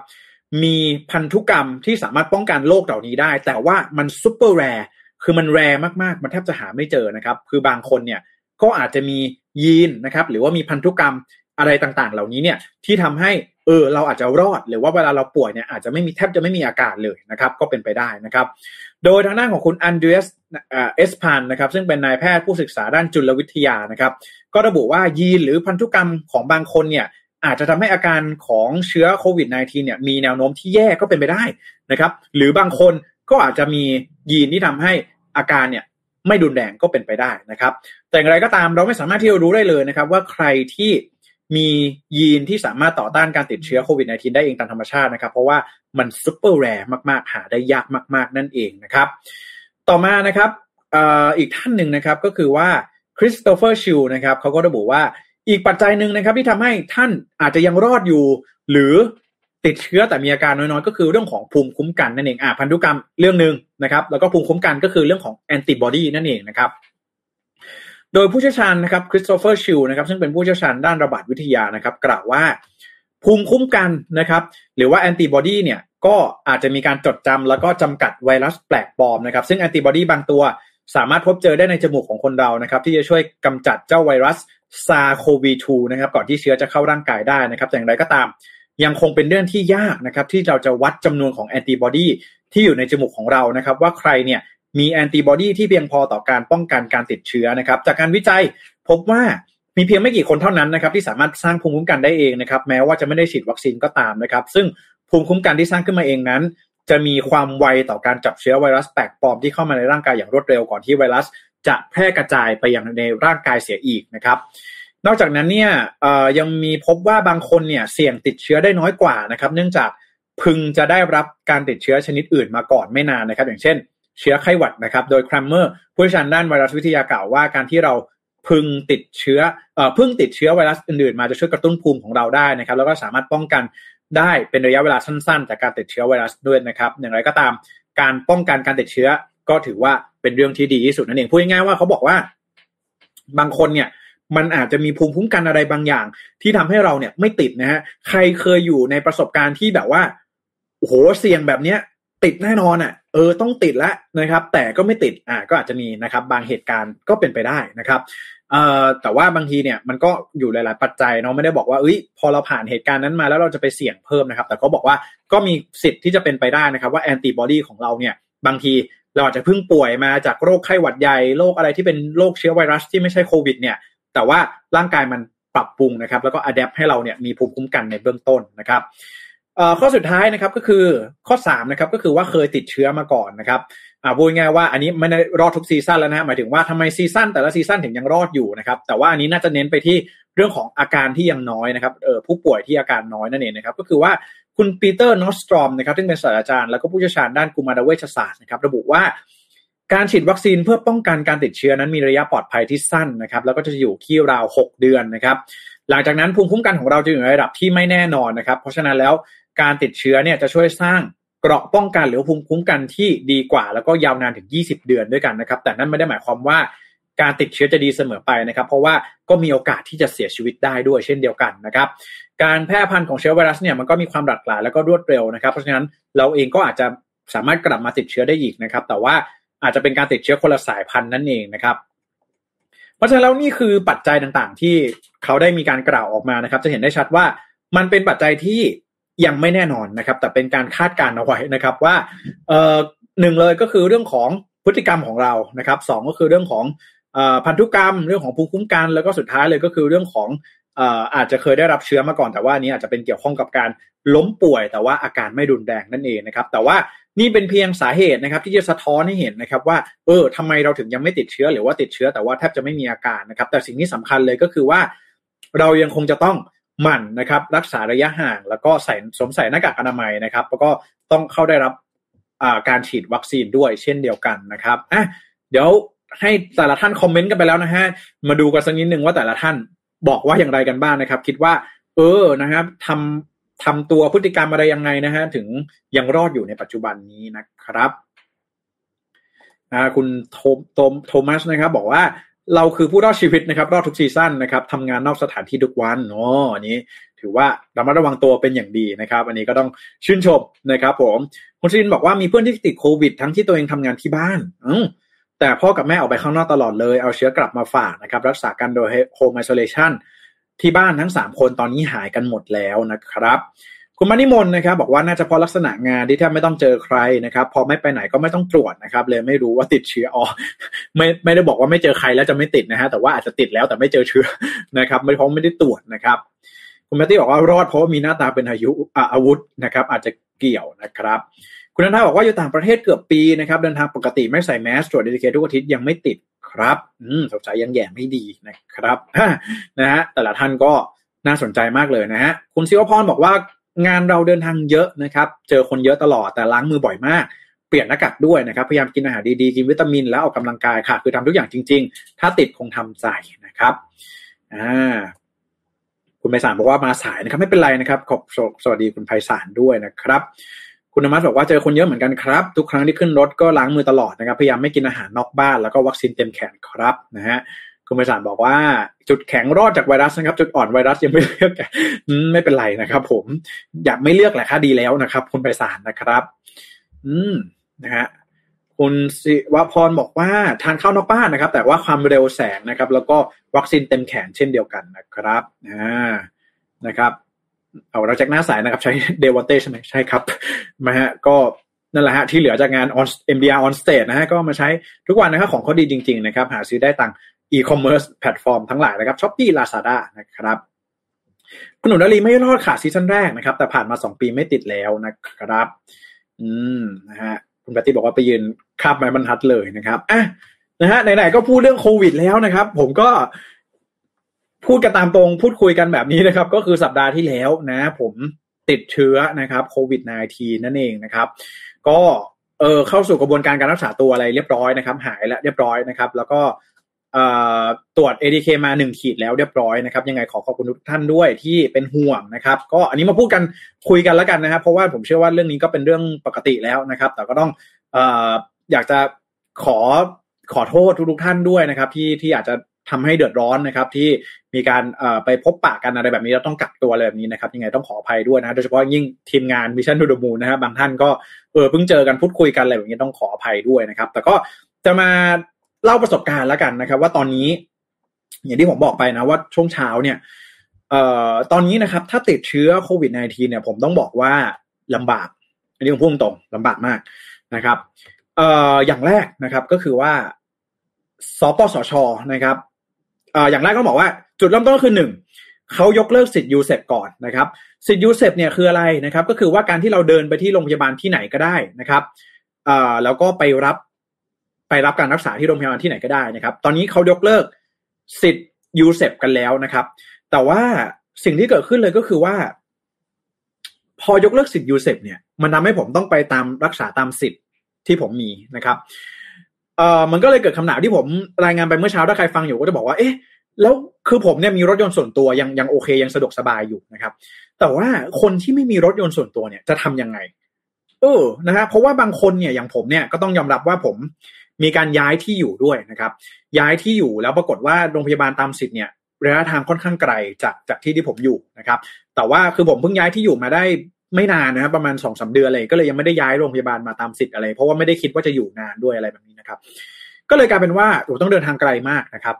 มีพันธุกรรมที่สามารถป้องกันโรคเหล่านี้ได้ แต่ว่ามัน super rare คือมัน rare มากๆ มันแทบจะหาไม่เจอนะครับ คือบางคนเนี่ยก็อาจจะมียีนนะครับ หรือว่ามีพันธุกรรม อะไรต่างๆ เหล่านี้เนี่ยที่ทำให้เออเราอาจจะรอดหรือว่าเวลาเราป่วยเนี่ยอาจจะไม่มีแทบจะไม่มีอาการเลยนะครับก็เป็นไปได้นะครับ โดยทางด้านของคุณอันเดรสเอสพานนะครับซึ่งเป็นนายแพทย์ผู้ศึกษาด้านจุลวิทยานะครับ ก็ระบุว่ายีนหรือพันธุกรรมของบางคนเนี่ยอาจจะทำให้อาการของเชื้อโควิด -19 เนี่ยมีแนวโน้มที่แย่ก็เป็นไปได้นะครับหรือบางคนก็อาจจะมียีนที่ทำให้อาการเนี่ยไม่ดุนแรงก็เป็นไปได้นะครับ แต่อย่างไรก็ตามเราไม่สามารถที่จะรู้ได้เลยนะครับ ว่าใครที่ มียีนที่สามารถต่อต้านการติดเชื้อโควิด -19 ได้เองตามธรรมชาตินะครับ เพราะว่ามันซุปเปอร์แรร์มากๆ หาได้ยากมาก ๆ นั่นเองนะครับ ต่อมานะครับอีกท่านหนึ่งนะครับก็คือว่าคริสโตเฟอร์ชิลนะครับเขาก็ระบุว่าอีกปัจจัยหนึ่งนะครับ ที่ทำให้ท่านอาจจะยังรอดอยู่ หรือติดเชื้อแต่มีอาการน้อยๆ ก็คือเรื่องของภูมิคุ้มกันนั่นเองอ่าพันธุกรรมเรื่องหนึ่งนะครับ แล้วก็ภูมิคุ้มกันก็คือเรื่องของแอนติบอดีนั่นเองนะครับ โดยผู้เชี่ยวชาญนะครับคริสโตเฟอร์ชิลนะครับซึ่งเป็นผู้เชี่ยวชาญด้านระบาดวิทยานะครับ กล่าวว่าภูมิคุ้มกันนะครับ หรือว่าแอนติบอดีเนี่ยก็อาจจะมีการจดจำแล้วก็จำกัดไวรัสแปลกปลอมนะครับ ซึ่งแอนติบอดีบางตัวสามารถพบเจอได้ในจมูกของคนเรานะครับ ที่จะช่วยกำจัดเจ้าไวรัส SARS-CoV-2นะครับ ก่อนที่เชื้อจะเข้าร่างกายได้นะครับแต่อย่างไรก็ตาม ยังคงเป็นเรื่องที่ยากนะครับ ที่เราจะวัดจำนวนของแอนติบอดีที่อยู่ในจมูกของเรานะครับ ว่าใครเนี่ย มีแอนติบอดีที่เพียงพอต่อการป้องกันการติดเชื้อนะครับ จากการวิจัยพบว่ามีเพียงไม่กี่คนเท่านั้นนะครับที่สามารถสร้างภูมิคุ้มกันได้เองนะครับแม้ว่าจะไม่ได้ฉีดวัคซีนก็ตามนะครับ ซึ่งภูมิคุ้มกันที่สร้างขึ้นมาเองนั้น จะมีความไวต่อการจับเชื้อไวรัสแปลกปลอมที่เข้ามาในร่างกายอย่างรวดเร็วก่อนที่ไวรัส จะแพร่กระจายไปยังในร่างกายเสียอีกนะครับ นอกจากนั้นเนี่ยยังมีพบว่าบางคนเนี่ยเสี่ยงติดเชื้อได้น้อยกว่านะครับ เนื่องจากพึงจะได้รับการติดเชื้อชนิดอื่นมาก่อนไม่นานนะครับ อย่างเช่น เชื้อไข้หวัดนะครับ โดยครัมเมอร์ผู้เชี่ยวชาญด้านไวรัสวิทยากล่าวว่าการที่เราพึงติดเชื้อเอ่อพึ่งติดเชื้อไวรัสอื่นๆมาจะช่วยกระตุ้นภูมิของเราได้นะครับ แล้วก็สามารถป้องกันได้เป็นระยะเวลาสั้นๆ จากการติดเชื้อไวรัสด้วยนะครับอย่างไรก็ตามการป้องกันการติดเชื้อก็ถือว่าเป็นเรื่องที่ดีที่สุดนั่นเองพูดง่ายๆว่าเขาบอกว่า บางคนเนี่ยมันอาจจะมีภูมิคุ้มกันอะไรบางอย่าง ที่ทำให้เราเนี่ยไม่ติดนะฮะใครเคยอยู่ในประสบการณ์ที่แบบว่าโอ้โหเสี่ยงแบบเนี้ย ติดแน่นอนอะ เออต้องติดแล้วนะครับ แต่ก็ไม่ติดอ่าก็อาจจะมีนะครับ บางเหตุการณ์ก็เป็นไปได้นะครับเอ่อแต่ว่าบางทีเนี่ยมันก็อยู่หลาย ๆ ปัจจัยเนาะไม่ได้บอกว่าเอ้ยพอเราผ่านเหตุการณ์นั้นมาแล้วเราจะไปเสี่ยงเพิ่มนะครับ แต่ก็บอกว่าก็มีสิทธิ์ที่จะเป็นไปได้นะครับว่าแอนติบอดีของเราเนี่ยบางทีเราอาจจะเพิ่งป่วยมาจากโรคไข้หวัดใหญ่โรคอะไรที่เป็นโรคเชื้อไวรัสที่ไม่ใช่โควิดเนี่ยแต่ว่าร่างกายมันปรับปรุงนะครับ แล้วก็ adapt ให้เราเนี่ยมีภูมิคุ้มกันในเบื้องต้นนะครับ ข้อสุดท้ายนะครับก็คือข้อ3นะครับก็คือว่าเคยติดเชื้อมาก่อนนะครับอ่าพูดง่ายว่าอันนี้ไม่ได้รอดทุกซีซั่นแล้วนะหมายถึงว่าทำไมซีซั่นแต่ละซีซั่นถึงยังรอดอยู่นะครับแต่ว่าอันนี้น่าจะเน้นไปที่เรื่องของอาการที่ยังน้อยนะครับเออผู้ป่วยที่อาการน้อยนั่นเองนะครับก็คือว่าคุณปีเตอร์นอสตรอมนะครับซึ่งเป็นศาสตราจารย์แล้วก็ผู้เชี่ยวชาญด้านกุมารเวชศาสตร์นะครับระบุว่าการฉีดวัคซีนเพื่อป้องกันการติดเชื้อนั้นมีระยะปลอดภัยที่สั้นนะครับแล้วก็จะอยู่ที่ราว 6 เดือนนะครับหลังจากนั้นภูมิคุ้มกันของเราจะอยู่ในระดับที่ไม่แน่นอนนะครับเพราะฉะนั้นแล้ว การติดเชื้อเนี่ยจะช่วยสร้างเกราะป้องกันหรือภูมิคุ้มกันที่ดีกว่า แล้วก็ยาวนานถึง 20 เดือนด้วยกันนะครับ แต่นั่นไม่ได้หมายความว่าการติดเชื้อจะดีเสมอไปนะครับ เพราะว่าก็มีโอกาสที่จะเสียชีวิตได้ด้วยเช่นเดียวกันนะครับ การแพร่พันธุ์ของเชื้อไวรัสเนี่ยมันก็มีความหลากหลายแล้วก็รวดเร็วนะครับ เพราะฉะนั้นเราเองก็อาจจะสามารถกลับมาติดเชื้อได้อีกนะครับ แต่ว่าอาจจะเป็นการติดเชื้อคนละสายพันธุ์นั่นเองนะครับ เพราะฉะนั้นแล้วนี่คือปัจจัยต่างๆ ที่เขาได้มีการกล่าวออกมานะครับ จะเห็นได้ชัดว่ามันเป็นปัจจัยที่ ยังไม่แน่นอนนะครับ แต่เป็นการคาดการณ์เอาไว้นะครับว่าเอ่อหนึ่งเลยก็คือเรื่องของพฤติกรรมของเรานะครับสองก็คือเรื่องของพันธุกรรม เรื่องของภูมิคุ้มกัน แล้วก็สุดท้ายเลยก็คือเรื่องของอาจจะเคยได้รับเชื้อมาก่อนแต่ว่านี้อาจจะเป็นเกี่ยวข้องกับการล้มป่วย แต่ว่าอาการไม่รุนแรงนั่นเองนะครับ แต่ว่านี่เป็นเพียงสาเหตุนะครับ ที่จะสะท้อนให้เห็นนะครับ ว่าเออทำไมเราถึงยังไม่ติดเชื้อหรือว่าติดเชื้อแต่ว่าแทบจะไม่มีอาการนะครับ แต่สิ่งที่สำคัญเลยก็คือว่า เรายังคงจะต้อง หมั่นนะครับรักษาระยะห่าง แล้วก็ใส่สวมใส่หน้ากากอนามัยนะครับ แล้วก็ต้องเข้าได้รับการฉีดวัคซีนด้วยเช่นเดียวกันนะครับอะเดี๋ยวให้แต่ละท่านคอมเมนต์กันไปแล้วนะฮะมาดูกันสักนิดนึงว่าแต่ละท่านบอกว่าอย่างไรกันบ้างนะครับ คิดว่า เออนะครับทำทำตัวพฤติกรรมอะไรยังไงนะฮะถึงยังรอดอยู่ในปัจจุบันนี้นะครับคุณโทโทโทมัสนะครับ บอกว่า เราคือผู้รอดชีวิตนะครับ รอดทุกซีซั่นนะครับทำงานนอกสถานที่ทุกวันอ๋ออันนี้ถือว่าระมัดระวังตัวเป็นอย่างดีนะครับ อันนี้ก็ต้องชื่นชมนะครับ ผมคุณชินบอกว่ามีเพื่อนที่ติดโควิด ทั้งที่ตัวเองทำงานที่บ้านอืแต่พ่อกับแม่ออกไปข้างนอกตลอดเลย เอาเชื้อกลับมาฝากนะครับ รักษากันโดยโฮมไอโซเลชันที่บ้านทั้ง 3 คนตอนนี้หายกันหมดแล้วนะครับ คุณมานิมนนะครับบอกว่าน่าจะเพราะลักษณะงานที่แทบไม่ต้องเจอใครนะครับ พอไม่ไปไหนก็ไม่ต้องตรวจนะครับ เลยไม่รู้ว่าติดเชื้ออ๋อไม่ไม่ได้บอกว่าไม่เจอใครแล้วจะไม่ติดนะฮะแต่ว่าอาจจะติดแล้วแต่ไม่เจอเชื้อนะครับไม่เพราะไม่ได้ตรวจนะครับ คุณแมตตี้บอกว่ารอดเพราะมีหน้าตาเป็นอายุอาวุธนะครับ อาจจะเกี่ยวนะครับ คุณนันทาบอกว่าอยู่ต่างประเทศเกือบปีนะครับ เดินทางปกติไม่ใส่แมสตรวจดีเคทุกอาทิตย์ยังไม่ติดครับ อืมสงสัยยังแย่ไม่ดีนะครับนะฮะแต่ละท่านก็น่าสนใจมากเลยนะฮะคุณซิวพรบอกว่า งานเราเดินทางเยอะนะครับ เจอคนเยอะตลอดแต่ล้างมือบ่อยมากเปลี่ยนหน้ากากด้วยนะครับ พยายามกินอาหารดีๆ กินวิตามิน แล้วออกกำลังกายค่ะ คือทำทุกอย่างจริง ๆ ถ้าติดคงทำใจนะครับอ่าคุณไพศาลบอกว่ามาสายนะครับ ไม่เป็นไรนะครับ ขอบสวัสดีคุณไพศาลด้วยนะครับ คุณธรรมะบอกว่าเจอคนเยอะเหมือนกันครับ ทุกครั้งที่ขึ้นรถก็ล้างมือตลอดนะครับ พยายามไม่กินอาหารนอกบ้านแล้วก็วัคซีนเต็มแขนครับนะฮะ คุณไปสารบอกว่า จุดแข็งรอดจากไวรัสนะครับ จุดอ่อนไวรัสยังไม่เลือกไม่เป็นไรนะครับ ผมอยากไม่เลือกแหละค่าดีแล้วนะครับ คุณไปสารนะครับ อืมนะฮะคุณสิวพรบอกว่าทานข้าวนอกบ้านนะครับ แต่ว่าความเร็วแสงนะครับ แล้วก็วัคซีนเต็มแขนเช่นเดียวกันนะครับอ่านะครับเอาเราจากหน้าสายนะครับ ใช้เดวอนเต้ใช่ไหมใช่ครับมาฮะก็นั่นแหละฮะที่เหลือจากงาน on MBR on stage นะฮะก็มาใช้ทุกวันนะครับของเขาดีจริง ๆ นะครับ หาซื้อได้ต่าง e-commerce แพลตฟอร์มทั้งหลายนะครับช้อปปี้ลาซาด้านะครับคุณหนุ่มดาลีไม่รอดขาดซีซั่นแรกนะครับ แต่ผ่านมาสองปีไม่ติดแล้วนะครับ อืมนะฮะคุณปฏิบอกว่าไปยืนคาบไม้บรรทัดเลยนะครับอะนะฮะไหนๆก็พูดเรื่องโควิดแล้วนะครับ ผมก็พูดกันตามตรงพูดคุยกันแบบนี้นะครับ ก็คือสัปดาห์ที่แล้วนะ ผมติดเชื้อนะครับโควิด -19 นั่นเองนะครับ ก็เออเข้าสู่กระบวนการการรักษาตัวอะไรเรียบร้อยนะครับ หายแล้วเรียบร้อยนะครับ แล้วก็ ตรวจ ADK มาหนึ่งขีดแล้วเรียบร้อยนะครับ ยังไงขอขอบคุณทุกท่านด้วยที่เป็นห่วงนะครับ ก็อันนี้มาพูดกันคุยกันแล้วกันนะครับ เพราะว่าผมเชื่อว่าเรื่องนี้ก็เป็นเรื่องปกติแล้วนะครับ แต่ก็ต้องออยากจะขอขอโทษทุกๆท่านด้วยนะครับ ที่ที่อาจจะทำให้เดือดร้อนนะครับ ที่มีการไปพบปะกันอะไรแบบนี้แล้วต้องกักตัวอะไรแบบนี้นะครับ ยังไงต้องขออภัยด้วยนะโดยเฉพาะยิ่งทีมงาน Mission to the Moon นะฮะบางท่านก็เออเพิ่งเจอกันพูดคุยกันอะไรแบบนี้ต้องขออภัยด้วยนะครับ แต่ก็จะมา เล่าประสบการณ์แล้วกันนะครับ ว่าตอนนี้ อย่างที่ผมบอกไปนะว่าช่วงเช้าเนี่ยเอ่อตอนนี้นะครับ ถ้าติดเชื้อโควิด -19 เนี่ย ผมต้องบอกว่าลำบาก อันนี้ผมพูดตรงลำบากมากนะครับเอ่ออย่างแรกนะครับก็คือว่าสปสชนะครับเอ่ออย่างแรกก็บอกว่าจุดเริ่มต้นก็คือหนึ่งเขายกเลิกสิทธิ์ยูเซปก่อนนะครับ สิทธิ์ยูเซปเนี่ยคืออะไรนะครับ ก็คือว่าการที่เราเดินไปที่โรงพยาบาลที่ไหนก็ได้นะครับเอ่อแล้วก็ไปรับ ไปรับการรักษาที่โรงพยาบาลที่ไหนก็ได้นะครับ ตอนนี้เขายกเลิกสิทธิ์ UCEP กันแล้วนะครับ แต่ว่าสิ่งที่เกิดขึ้นเลยก็คือว่า พอยกเลิกสิทธิ์ UCEP เนี่ย มันทำให้ผมต้องไปตามรักษาตามสิทธิ์ที่ผมมีนะครับเอ่อมันก็เลยเกิดคำถามที่ผมรายงานไปเมื่อเช้าถ้าใครฟังอยู่ก็จะบอกว่า เอ๊ะ แล้วคือผมเนี่ยมีรถยนต์ส่วนตัวยังยังโอเคยังสะดวกสบายอยู่นะครับ แต่ว่าคนที่ไม่มีรถยนต์ส่วนตัวเนี่ยจะทำยังไง เออนะฮะเพราะว่าบางคนเนี่ยอย่างผมเนี่ยก็ต้องยอมรับว่าผม มีการย้ายที่อยู่ด้วยนะครับ ย้ายที่อยู่แล้วปรากฏว่าโรงพยาบาลตามสิทธิ์เนี่ยระยะทางค่อนข้างไกลจากจากที่ที่ผมอยู่นะครับ แต่ว่าคือผมเพิ่งย้ายที่อยู่มาได้ไม่นานนะครับประมาณสองสาเดือนเลยก็เลยยังไม่ได้ย้ายโรงพยาบาลมาตามสิทธิ์อะไร เพราะว่าไม่ได้คิดว่าจะอยู่นานด้วยอะไรแบบนี้นะครับ ก็เลยกลายเป็นว่าต้องเดินทางไกลมากนะครับ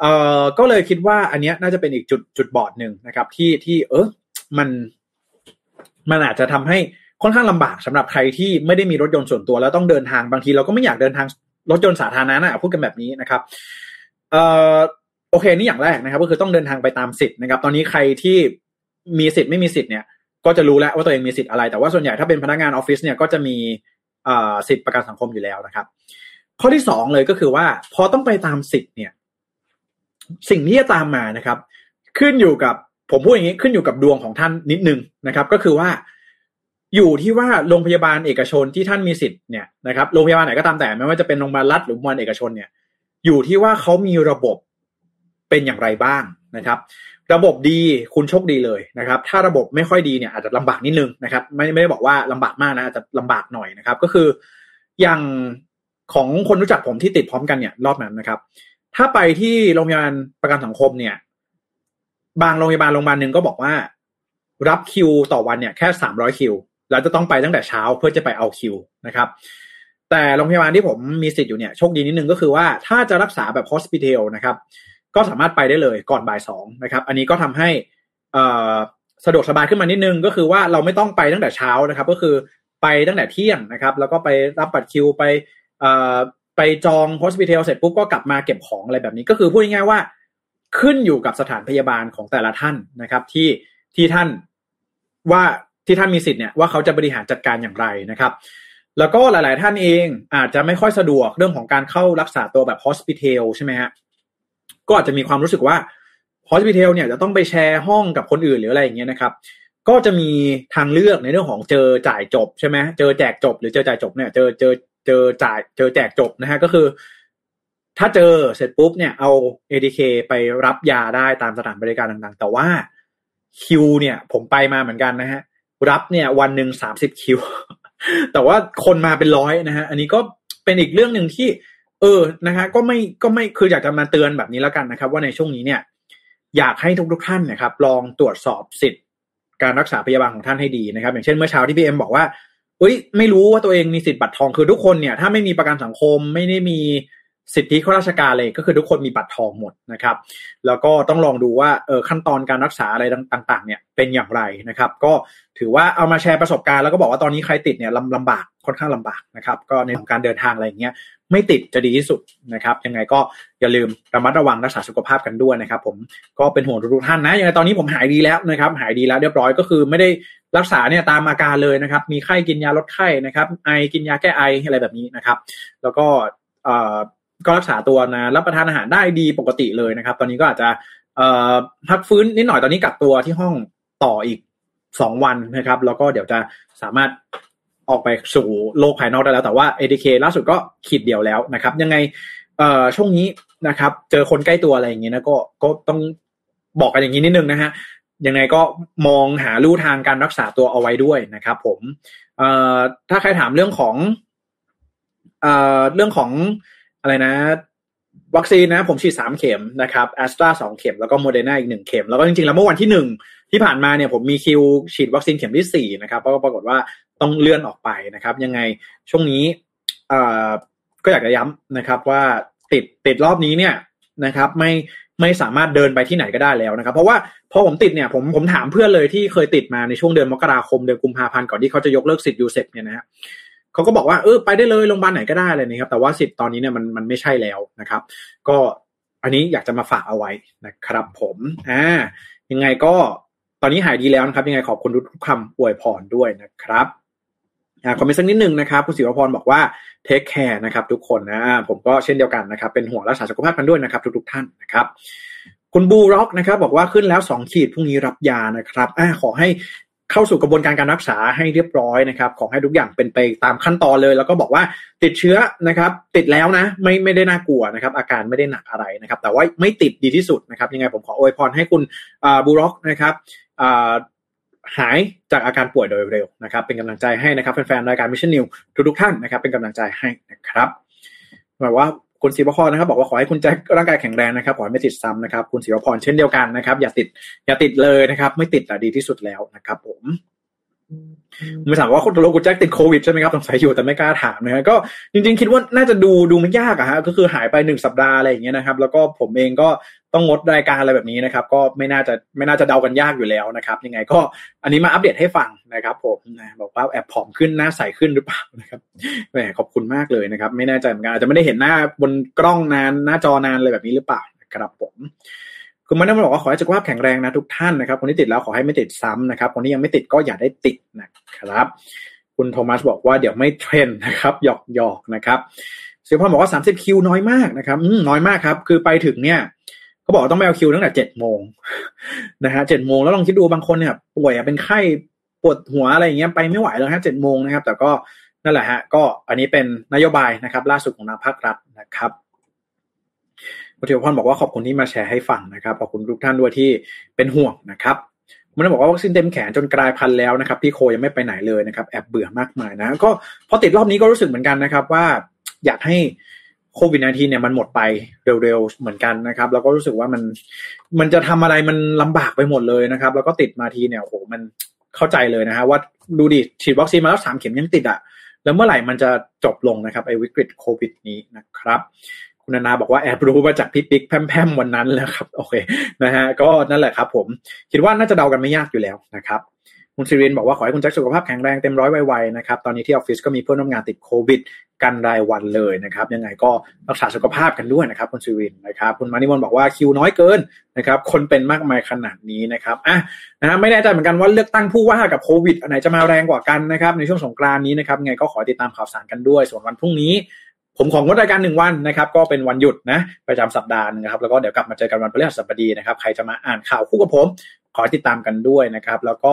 เอ่อก็เลยคิดว่าอันนี้น่าจะเป็นอีกจุดจุดบอดหนึ่งนะครับ ที่ที่เออมัน มันอาจจะทำให้ค่อนข้างลำบากสำหรับใครที่ไม่ได้มีรถยนต์ส่วนตัวแล้วต้องเดินทางบางทีเราก็ไม่อยากเดินทาง รถยนต์สาธารณะนะพูดกันแบบนี้นะครับเอ่อโอเคนี่อย่างแรกนะครับ ก็คือต้องเดินทางไปตามสิทธิ์นะครับ ตอนนี้ใครที่มีสิทธิ์ไม่มีสิทธิ์เนี่ย ก็จะรู้แล้วว่าตัวเองมีสิทธิ์อะไร แต่ว่าส่วนใหญ่ถ้าเป็นพนักงานออฟฟิศเนี่ยก็จะมีสิทธิ์ประกันสังคมอยู่แล้วนะครับ ข้อที่สองเลยก็คือว่า พอต้องไปตามสิทธิ์เนี่ย สิ่งที่จะตามมานะครับ ขึ้นอยู่กับผมพูดอย่างนี้ขึ้นอยู่กับดวงของท่านนิดนึงนะครับ ก็คือว่า อยู่ที่ว่าโรงพยาบาลเอกชนที่ท่านมีสิทธิ์เนี่ยนะครับโรงพยาบาลไหนก็ตามแต่ไม่ว่าจะเป็นโรงพยาบาลรัฐหรือโรงพยาบาลเอกชนเนี่ย อยู่ที่ว่าเขามีระบบเป็นอย่างไรบ้างนะครับ ระบบดีคุณโชคดีเลยนะครับ ถ้าระบบไม่ค่อยดีเนี่ยอาจจะลำบากนิดนึงนะครับ ไม่ไม่ได้บอกว่าลำบากมากนะอาจจะลำบากหน่อยนะครับ ก็คืออย่างของคนรู้จักผมที่ติดพร้อมกันเนี่ยรอบนั้นนะครับ ถ้าไปที่โรงพยาบาลประกันสังคมเนี่ย บางโรงพยาบาลโรงพยาบาลหนึ่งก็บอกว่า รับคิวต่อวันเนี่ยแค่สามร้อยคิว แล้วจะต้องไปตั้งแต่เช้าเพื่อจะไปเอาคิวนะครับ แต่โรงพยาบาลที่ผมมีสิทธิ์อยู่เนี่ยโชคดีนิดนึงก็คือว่าถ้าจะรักษาแบบฮสพิเทลนะครับ ก็สามารถไปได้เลยก่อนบ่ายสองนะครับ อันนี้ก็ทำให้สะดวกสบายขึ้นมานิดนึงก็คือว่าเราไม่ต้องไปตั้งแต่เช้านะครับ ก็คือไปตั้งแต่เที่ยงนะครับ แล้วก็ไปรับบัตรคิวไปไปจองโฮสพิเทลเสร็จปุ๊บก็กลับมาเก็บของอะไรแบบนี้ก็คือพูดง่ายๆว่าขึ้นอยู่กับสถานพยาบาลของแต่ละท่านนะครับ ที่ที่ท่านว่า ที่ท่านมีสิทธิ์เนี่ยว่าเขาจะบริหารจัดการอย่างไรนะครับ แล้วก็หลาย ๆ ท่านเองอาจจะไม่ค่อยสะดวกเรื่องของการเข้ารักษาตัวแบบฮอสพิทอลใช่ไหมฮะก็อาจจะมีความรู้สึกว่าฮอสพิทอลเนี่ยจะต้องไปแชร์ห้องกับคนอื่นหรืออะไรอย่างเงี้ยนะครับ ก็จะมีทางเลือกในเรื่องของเจอจ่ายจบใช่ไหมเจอแจกจบ หรือเจอจ่ายจบเนี่ยเจอเจอเจอจ่ายเจอแจกจบนะฮะก็คือ ถ้าเจอเสร็จปุ๊บเนี่ยเอา ADK ไปรับยาได้ตามสถานบริการต่างๆ แต่ว่าคิวเนี่ยผมไปมาเหมือนกันนะฮะ รับเนี่ยวันหนึ่งสามสิบคิว แต่ว่าคนมาเป็นร้อยนะฮะ อันนี้ก็เป็นอีกเรื่องหนึ่งที่ เออนะฮะก็ไม่ก็ไม่คืออยากจะมาเตือนแบบนี้แล้วกันนะครับ ว่าในช่วงนี้เนี่ย อยากให้ทุกทุกท่านนะครับ ลองตรวจสอบสิทธิ์การรักษาพยาบาลของท่านให้ดีนะครับ อย่างเช่นเมื่อเช้าที่พี่เอ็มบอกว่าเอ้ยไม่รู้ว่าตัวเองมีสิทธิ์บัตรทองคือทุกคนเนี่ยถ้าไม่มีประกันสังคมไม่ได้มี สิทธิข้าราชการเลยก็คือทุกคนมีบัตรทองหมดนะครับ แล้วก็ต้องลองดูว่าเออขั้นตอนการรักษาอะไรต่างๆเนี่ยเป็นอย่างไรนะครับ ก็ถือว่าเอามาแชร์ประสบการณ์แล้วก็บอกว่าตอนนี้ใครติดเนี่ยลำลำบากค่อนข้างลำบากนะครับ ก็ในของการเดินทางอะไรอย่างเงี้ยไม่ติดจะดีที่สุดนะครับ ยังไงก็อย่าลืมระมัดระวังรักษาสุขภาพกันด้วยนะครับ ผมก็เป็นห่วงทุกท่านนะยังไงตอนนี้ผมหายดีแล้วนะครับ หายดีแล้วเรียบร้อยก็คือไม่ได้รักษาเนี่ยตามอาการเลยนะครับ มีไข้กินยาลดไข้นะครับ ไอกินยาแก้ไออะไรแบบนี้นะครับ แล้วก็ ก็รักษาตัวนะรับประทานอาหารได้ดีปกติเลยนะครับ ตอนนี้ก็อาจจะพักฟื้นนิดหน่อยตอนนี้กักตัวที่ห้องต่ออีกสองวันนะครับ แล้วก็เดี๋ยวจะสามารถออกไปสู่โลกภายนอกได้แล้ว แต่ว่า ATK ล่าสุดก็ขีดเดียวแล้วนะครับ ยังไงเอ่อช่วงนี้นะครับ เจอคนใกล้ตัวอะไรอย่างเงี้ยนะก็ก็ต้องบอกกันอย่างนี้นิดนึงนะฮะยังไงก็มองหาลู่ทางการรักษาตัวเอาไว้ด้วยนะครับ ผมเอ่อถ้าใครถามเรื่องของเอ่อเรื่องของ อะไรนะ วัคซีนนะผมฉีดสามเข็มนะครับแอสตราสองเข็มแล้วก็โมเดอร์นาอีกหนึ่งเข็ม แล้วก็จริงๆ แล้วเมื่อวันที่หนึ่งที่ผ่านมาเนี่ยผมมีคิวฉีดวัคซีนเข็มที่สี่นะครับก็ปรากฏว่าต้องเลื่อนออกไปนะครับ ยังไงช่วงนี้ก็อยากจะย้ำนะครับว่าติดติดรอบนี้เนี่ยนะครับไม่ไม่สามารถเดินไปที่ไหนก็ได้แล้วนะครับ เพราะว่าพอผมติดเนี่ยผมผมถามเพื่อนเลยที่เคยติดมาในช่วงเดือนมกราคมเดือนกุมภาพันธ์ก่อนที่เขาจะยกเลิกสิทธิ์ UCEP เนี่ยนะฮะ เขาก็บอกว่าเออไปได้เลยโรงพยาบาลไหนก็ได้เลยนะครับแต่ว่าสิทธิ์ตอนนี้เนี่ยมันมันไม่ใช่แล้วนะครับ ก็อันนี้อยากจะมาฝากเอาไว้นะครับผมอ่ายังไงก็ตอนนี้หายดีแล้วนะครับ ยังไงขอบคุณทุกคำอวยพรด้วยนะครับอ่าคอมเมนต์สักนิดหนึ่งนะครับคุณศิวพรบอกว่า take care นะครับ ทุกคนนะผมก็เช่นเดียวกันนะครับ เป็นห่วงรักษาสุขภาพกันด้วยนะครับ ทุกๆท่านนะครับ คุณบูร็อกนะครับ บอกว่าขึ้นแล้วสองขีดพรุ่งนี้รับยานะครับอ่าขอให้ เข้าสู่กระบวนการการรักษาให้เรียบร้อยนะครับ ขอให้ทุกอย่างเป็นไปตามขั้นตอนเลย แล้วก็บอกว่าติดเชื้อนะครับ ติดแล้วนะไม่ไม่ได้น่ากลัวนะครับ อาการไม่ได้หนักอะไรนะครับ แต่ว่าไม่ติดดีที่สุดนะครับ ยังไงผมขออวยพรให้คุณบูร็อกนะครับหายจากอาการป่วยโดยเร็วนะครับ เป็นกำลังใจให้นะครับแฟนๆรายการ Mission News ทุกๆท่านนะครับ เป็นกำลังใจให้นะครับหมายว่า คุณศิวพรนะครับบอกว่าขอให้คุณแจ็คร่างกายแข็งแรงนะครับขอให้ไม่ติดซ้ำนะครับคุณศิวพรเช่นเดียวกันนะครับ อย่าติดอย่าติดเลยนะครับ ไม่ติดอะดีที่สุดแล้วนะครับผม ไม่ถามว่าคุณโลกุแจ็คติดโควิดใช่ไหมครับสงสัยอยู่แต่ไม่กล้าถามนะฮะก็จริงๆ คิดว่าน่าจะดูดูไม่ยากอะฮะก็คือหายไปหนึ่งสัปดาห์อะไรอย่างเงี้ยนะครับ แล้วก็ผมเองก็ต้องงดรายการอะไรแบบนี้นะครับ ก็ไม่น่าจะไม่น่าจะเดากันยากอยู่แล้วนะครับ ยังไงก็อันนี้มาอัปเดตให้ฟังนะครับผมนะบอกว่าแอบผอมขึ้นหน้าใสขึ้นหรือเปล่านะครับแหมขอบคุณมากเลยนะครับ ไม่แน่ใจเหมือนกันอาจจะไม่ได้เห็นหน้าบนกล้องนานหน้าจอนานเลยแบบนี้หรือเปล่านะครับผม คุณมันได้บอกว่าขอให้สุขภาพแข็งแรงนะทุกท่านนะครับ คนที่ติดแล้วขอให้ไม่ติดซ้ำนะครับ คนที่ยังไม่ติดก็อย่าได้ติดนะครับ คุณโทมัสบอกว่าเดี๋ยวไม่เทรนนะครับหยอกหยอกนะครับเสียพรบอกว่าสามสิบคิวน้อยมากนะครับน้อยมากครับ คือไปถึงเนี่ยเขาบอกต้องไปเอาคิวตั้งแต่เจ็ดโมงนะฮะเจ็ดโมงแล้วลองคิดดูบางคนเนี่ยป่วยเป็นไข้ปวดหัวอะไรอย่างเงี้ยไปไม่ไหวแล้วฮะเจ็ดโมงนะครับ แต่ก็นั่นแหละฮะก็อันนี้เป็นนโยบายนะครับ ล่าสุดของทางภาครัฐนะครับ คุณเทียวพรบอกว่าขอบคุณที่มาแชร์ให้ฟังนะครับขอบคุณทุกท่านด้วยที่เป็นห่วงนะครับมันบอกว่าวัคซีนเต็มแขนจนกลายพันธุ์แล้วนะครับพี่โคยังไม่ไปไหนเลยนะครับแอบเบื่อมากมายนะก็พอติดรอบนี้ก็รู้สึกเหมือนกันนะครับว่าอยากให้โควิด -19 เนี่ยมันหมดไปเร็วๆเหมือนกันนะครับ แล้วก็รู้สึกว่ามันมันจะทำอะไรมันลำบากไปหมดเลยนะครับ แล้วก็ติดมาทีเนี่ยโอ้โหมันเข้าใจเลยนะฮะว่าดูดิฉีดวัคซีนมาแล้วสามเข็มยังติดอะ่ะแล้วเมื่อไหร่มันจะจบลงนะครับไอ้วิกฤตโควิดนี้นะครับ คุณนานาบอกว่าแอบรู้มาจากพี่ปิ๊กแพมๆวันนั้นแล้วครับโอเคนะฮะก็นั่นแหละครับ ผมคิดว่าน่าจะเดากันไม่ยากอยู่แล้วนะครับคุณซิรินบอกว่าขอให้คุณแจ็คสุขภาพแข็งแรงเต็มร้อยไวๆนะครับตอนนี้ที่ออฟฟิศก็มีเพื่อนร่วมงานติดโควิด กันรายวันเลยนะครับยังไงก็รักษาสุขภาพกันด้วยนะครับคุณซิรินนะครับคุณมานิมนบอกว่าคิวน้อยเกินนะครับคนเป็นมากมายขนาดนี้นะครับอะนะฮะไม่แน่ใจเหมือนกันว่าเลือกตั้งผู้ว่ากับโควิดอันไหนจะมาแรงกว่ากันนะครับในช่วงสงกรานนี้นะครับยังไงก็ขอติดตามข่าวสารกันด้วยส่วนวันพรุ่งนี้ ผมของงดรายการหนึ่งวันนะครับ ก็เป็นวันหยุดนะประจำสัปดาห์นะครับ แล้วก็เดี๋ยวกลับมาเจอกันวันพฤหัสบดีนะครับ ใครจะมาอ่านข่าวคู่กับผม ขอติดตามกันด้วยนะครับ แล้วก็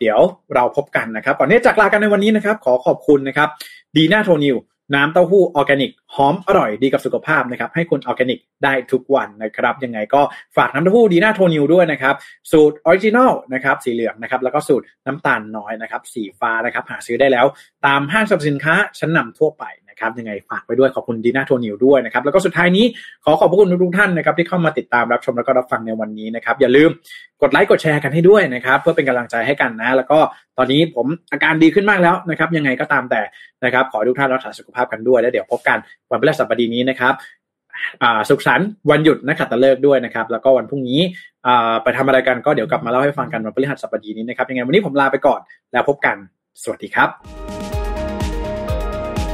เดี๋ยวเราพบกันนะครับก่อนที่จากลากันในวันนี้นะครับ ขอขอบคุณนะครับดีน่าโทนิวน้ำเต้าหู้ออร์แกนิกหอมอร่อยดีกับสุขภาพนะครับให้คุณออร์แกนิกได้ทุกวันนะครับ ยังไงก็ฝากน้ำเต้าหู้ดีน่าโทนิวด้วยนะครับ สูตร original นะครับสีเหลืองนะครับแล้วก็สูตรน้ำตาลน้อยนะครับสีฟ้านะครับหาซื้อได้แล้ว ตามห้างสรรพสินค้าชั้นนำทั่วไป ครับยังไงฝากไว้ด้วยขอบคุณดีน่าโทนิวด้วยนะครับแล้วก็สุดท้ายนี้ขอขอบพระคุณทุกท่านนะครับที่เข้ามาติดตามรับชมแล้วก็รับฟังในวันนี้นะครับอย่าลืมกดไลค์กดแชร์กันให้ด้วยนะครับเพื่อเป็นกำลังใจให้กันนะ แล้วก็ตอนนี้ผมอาการดีขึ้นมากแล้วนะครับยังไงก็ตามแต่นะครับขอทุกท่านรักษาสุขภาพกันด้วยแล้วเดี๋ยวพบกันวันพฤหัสบดีนี้นะครับสุขสันต์วันหยุดนักขัตฤกษ์ด้วยนะครับ แล้วก็วันพรุ่งนี้ไปทำอะไรกันก็เดี๋ยวกลับมาเล่าให้ฟังกันวันพฤหัสบดีนี้นะครับยังไงวันนี้ผมลาไปก่อนแล้วพบกันสวัสดีครับ